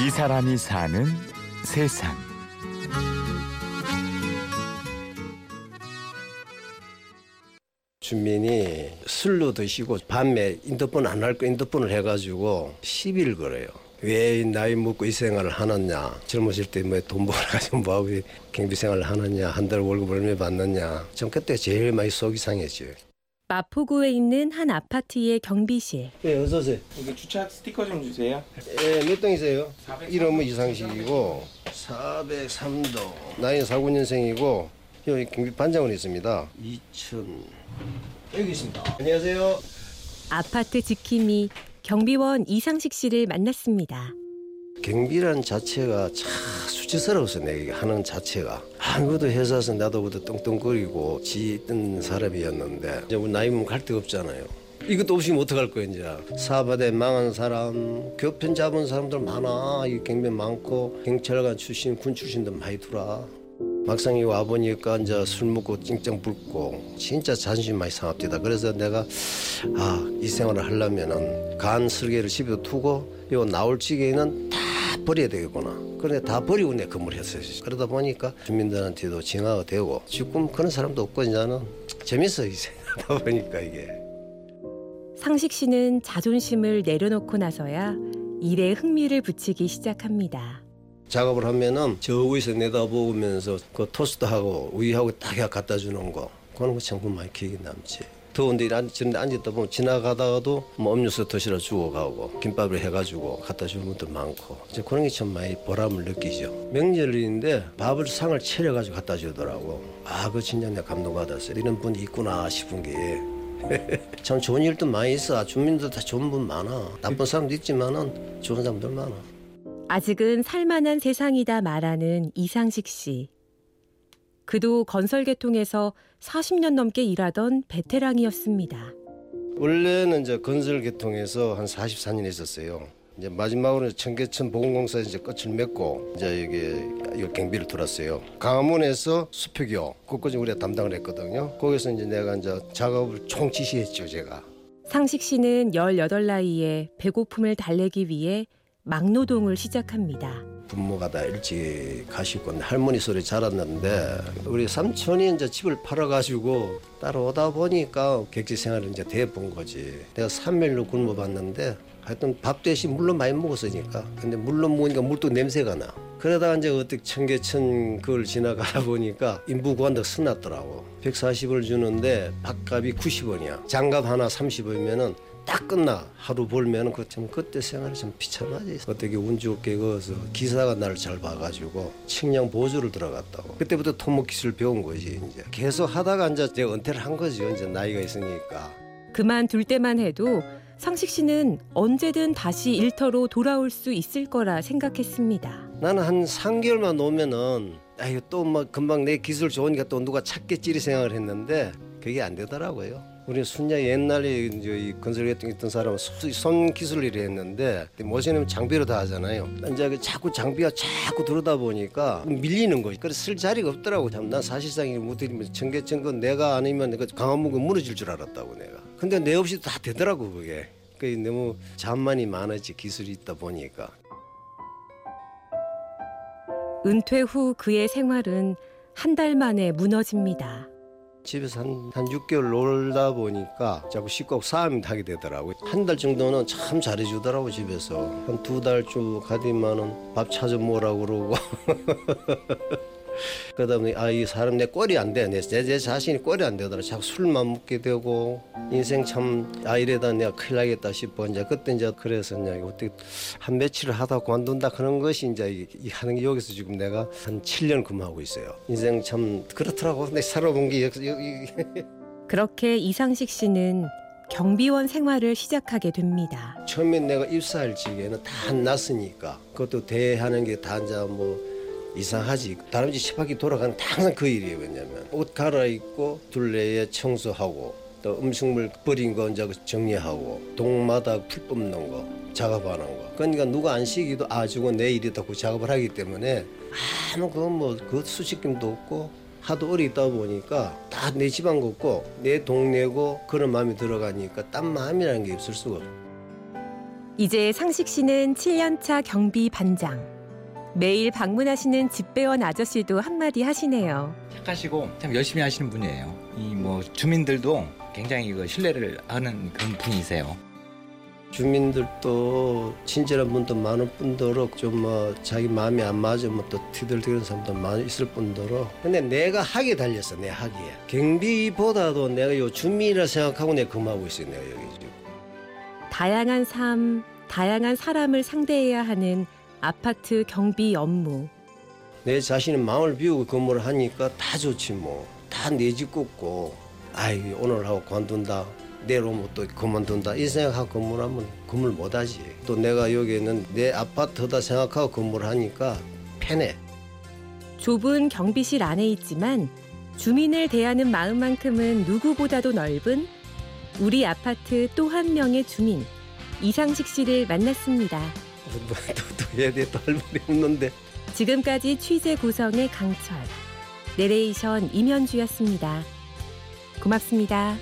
이 사람이 사는 세상. 주민이 술로 드시고 밤에 인터폰 안 할 거 인터폰을 해가지고 시비를 걸어요. 왜 나이 먹고 이 생활을 하느냐 젊었을 때 뭐 돈 벌어가지고 뭐하고 경비 생활을 하느냐 한 달 월급 얼마 받느냐 전 그때 제일 많이 속이 상했죠. 마포구에 있는 한 아파트의 경비실. 네 어서 오세요. 여기 주차 스티커 좀 주세요. 예, 몇 동이세요? 403 이름은 이상식이고 403동 나이는 49년생이고 여기 경비 반장으로 있습니다. 2000 여기 있습니다. 안녕하세요. 아파트 지킴이 경비원 이상식 씨를 만났습니다. 경비란 자체가 참 수치스러워서 내가 하는 자체가 아무것도 회사에서 나도 그도 떵떵거리고 지뜬 사람이었는데 이제 우리 나이 먹으면 갈 데가 없잖아요. 이것도 없으면 어떡할 거야 이제 사바대 망한 사람 교편 잡은 사람들 많아 이 경비 많고 경찰관 출신 군 출신도 많이 들어와 막상 이 와보니까 이제 술 먹고 찡찡 붓고 진짜 자존심 많이 상합니다. 그래서 내가 아 이 생활을 하려면은 간 설계를 집에 두고 요 나올 지게는 다 버려야 되겠구나. 그래 다 버리고 내 건물을 했어요. 그러다 보니까 주민들한테도 진화가 되고 지금 그런 사람도 없고 이제는 재밌어 이제 하다 보니까 이게. 상식 씨는 자존심을 내려놓고 나서야 일에 흥미를 붙이기 시작합니다. 작업을 하면은 저 위에서 내다보면서 그 토스트하고 우유하고 딱 갖다 주는 거 그런 거 참 많이 기억에 남지. 더운데 앉는데 앉았다 보면 지나가다가도 뭐 음료수 드시러 주고 가고 김밥을 해가지고 갖다 주는 분들 많고 이제 그런 게 참 많이 보람을 느끼죠. 명절인데 밥을 상을 차려가지고 갖다 주더라고. 아, 그 진짜 내가 감동받았어요. 이런 분이 있구나 싶은 게. 참 좋은 일도 많이 있어. 주민들 다 좋은 분 많아. 나쁜 사람도 있지만은 좋은 사람들 많아. 아직은 살만한 세상이다 말하는 이상식 씨. 그도 건설 계통에서 40년 넘게 일하던 베테랑이었습니다. 원래는 이제 건설 계통에서 한 44년 있었어요. 이제 마지막으로 청계천 보건공사 이제 끝을 맺고 이제 여기 이 경비를 들었어요. 강화문에서 수표교 그것까지 우리가 담당을 했거든요. 거기서 이제 내가 이제 작업을 총 지시했죠, 제가. 상식 씨는 18 나이에 배고픔을 달래기 위해 막노동을 시작합니다. 부모가 다 일찍 가시고 할머니 소리 자랐는데 우리 삼촌이 이제 집을 팔아가지고 따라오다 보니까 객지 생활을 이제 대본 거지. 내가 3일로 굶어봤는데 하여튼 밥 대신 물로 많이 먹었으니까. 근데 물로 먹으니까 물도 냄새가 나. 그러다가 이제 어떻게 청계천 그걸 지나가다 보니까 인부구한테 쓰났더라고. 140을 주는데 밥값이 90원이야. 장갑 하나 30원이면은 딱 끝나. 하루 벌면은 그참 그때 생활이 좀 비참하지. 어떻게 운 좋게 거서 기사가 나를 잘 봐가지고 측량 보조를 들어갔다고. 그때부터 토목 기술 배운 거지 이제. 계속 하다가 이제 내가 은퇴를 한 거죠 이제 나이가 있으니까. 그만둘 때만 해도 상식 씨는 언제든 다시 일터로 돌아올 수 있을 거라 생각했습니다. 나는 한 3개월만 오면은 아유 또막 금방 내 기술 좋으니까 또 누가 찾겠지 이 생각을 했는데 그게 안 되더라고요. 우리 순야 옛날에 이제 이 건설 같은 있던 사람은 손- 손 기술 일을 했는데 모시는 장비로 다 하잖아요. 이제 그 자꾸 장비가 자꾸 들어다 보니까 밀리는 거지. 그래서 쓸 자리가 없더라고. 참, 난 사실상 드리면 청계천 건 내가 아니면 그 강화문은 무너질 줄 알았다고 내가. 근데 내 없이도 다 되더라고 그게. 그 너무 잠만이 많았지 기술이 있다 보니까. 은퇴 후 그의 생활은 한 달 만에 무너집니다. 집에서 한, 한 6개월 놀다 보니까 자꾸 식구 싸움이 하게 되더라고요. 한 달 정도는 참 잘해주더라고 집에서. 한 두달쭉 가디만은 밥 찾아 먹으라고 그러고. 그러다 보니 아 이 사람 내 꼴이 안 돼. 내, 내, 내 자신이 꼴이 안 되더라. 자꾸 술만 먹게 되고 인생 참 아 이래다 내가 큰일 나겠다 싶어. 이제 그때 이제 그래서 이제 어떻게 한 며칠을 하다 관둔다 그런 것이 이제 이, 이 하는 게 여기서 지금 내가 한 7년 근무하고 있어요. 인생 참 그렇더라고. 내 살아본 게 여기, 그렇게 이상식 씨는 경비원 생활을 시작하게 됩니다. 처음엔 내가 입사할 적에는 다 났으니까 그것도 대하는 게 다 이제 뭐 이상하지 다른 집 십바퀴 돌아가는 다 항상 그 일이에요 왜냐면 옷 갈아입고 둘레에 청소하고 또 음식물 버린 거 이제 정리하고 동마다 풀 뽑는 거 작업하는 거 그러니까 누가 안 시키도 아 저건 내 일이다 고 작업을 하기 때문에 아무 그거 뭐그 수식김도 없고 하도 어리 있다 보니까 다 내 집안 같고 내 동네고 그런 마음이 들어가니까 딴 마음이라는 게 없을 수가 없어. 이제 상식 씨는 7년차 경비 반장. 매일 방문하시는 집배원 아저씨도 한마디 하시네요. 착하시고 참 열심히 하시는 분이에요. 이 뭐 주민들도 굉장히 그 신뢰를 하는 그런 분이세요. 주민들도 친절한 분도 많을 뿐더러 좀 뭐 자기 마음이 안 맞으면 또 티들거리는 사람도 많이 있을 뿐더러 근데 내가 학에 달렸어 내 학에 경비보다도 내가 요 주민이라 생각하고 내가 근무하고 있어요 내가 여기 지금 다양한 삶, 다양한 사람을 상대해야 하는 아파트 경비 업무. 내 자신의 마음을 비우고 근무를 하니까 다 좋지 뭐. 다 내집 꽂고 아이 오늘 하고 관둔다. 내일 오면 또 그만둔다. 이 생각하고 근무를 하면 근무를 못하지. 또 내가 여기는 내 아파트다 생각하고 근무를 하니까 편해. 좁은 경비실 안에 있지만 주민을 대하는 마음만큼은 누구보다도 넓은 우리 아파트 또 한 명의 주민. 이상식 씨를 만났습니다. 뭐또또 해야 돼 또 할 말이 없는데 지금까지 취재 구성의 강철, 내레이션 임현주였습니다. 고맙습니다.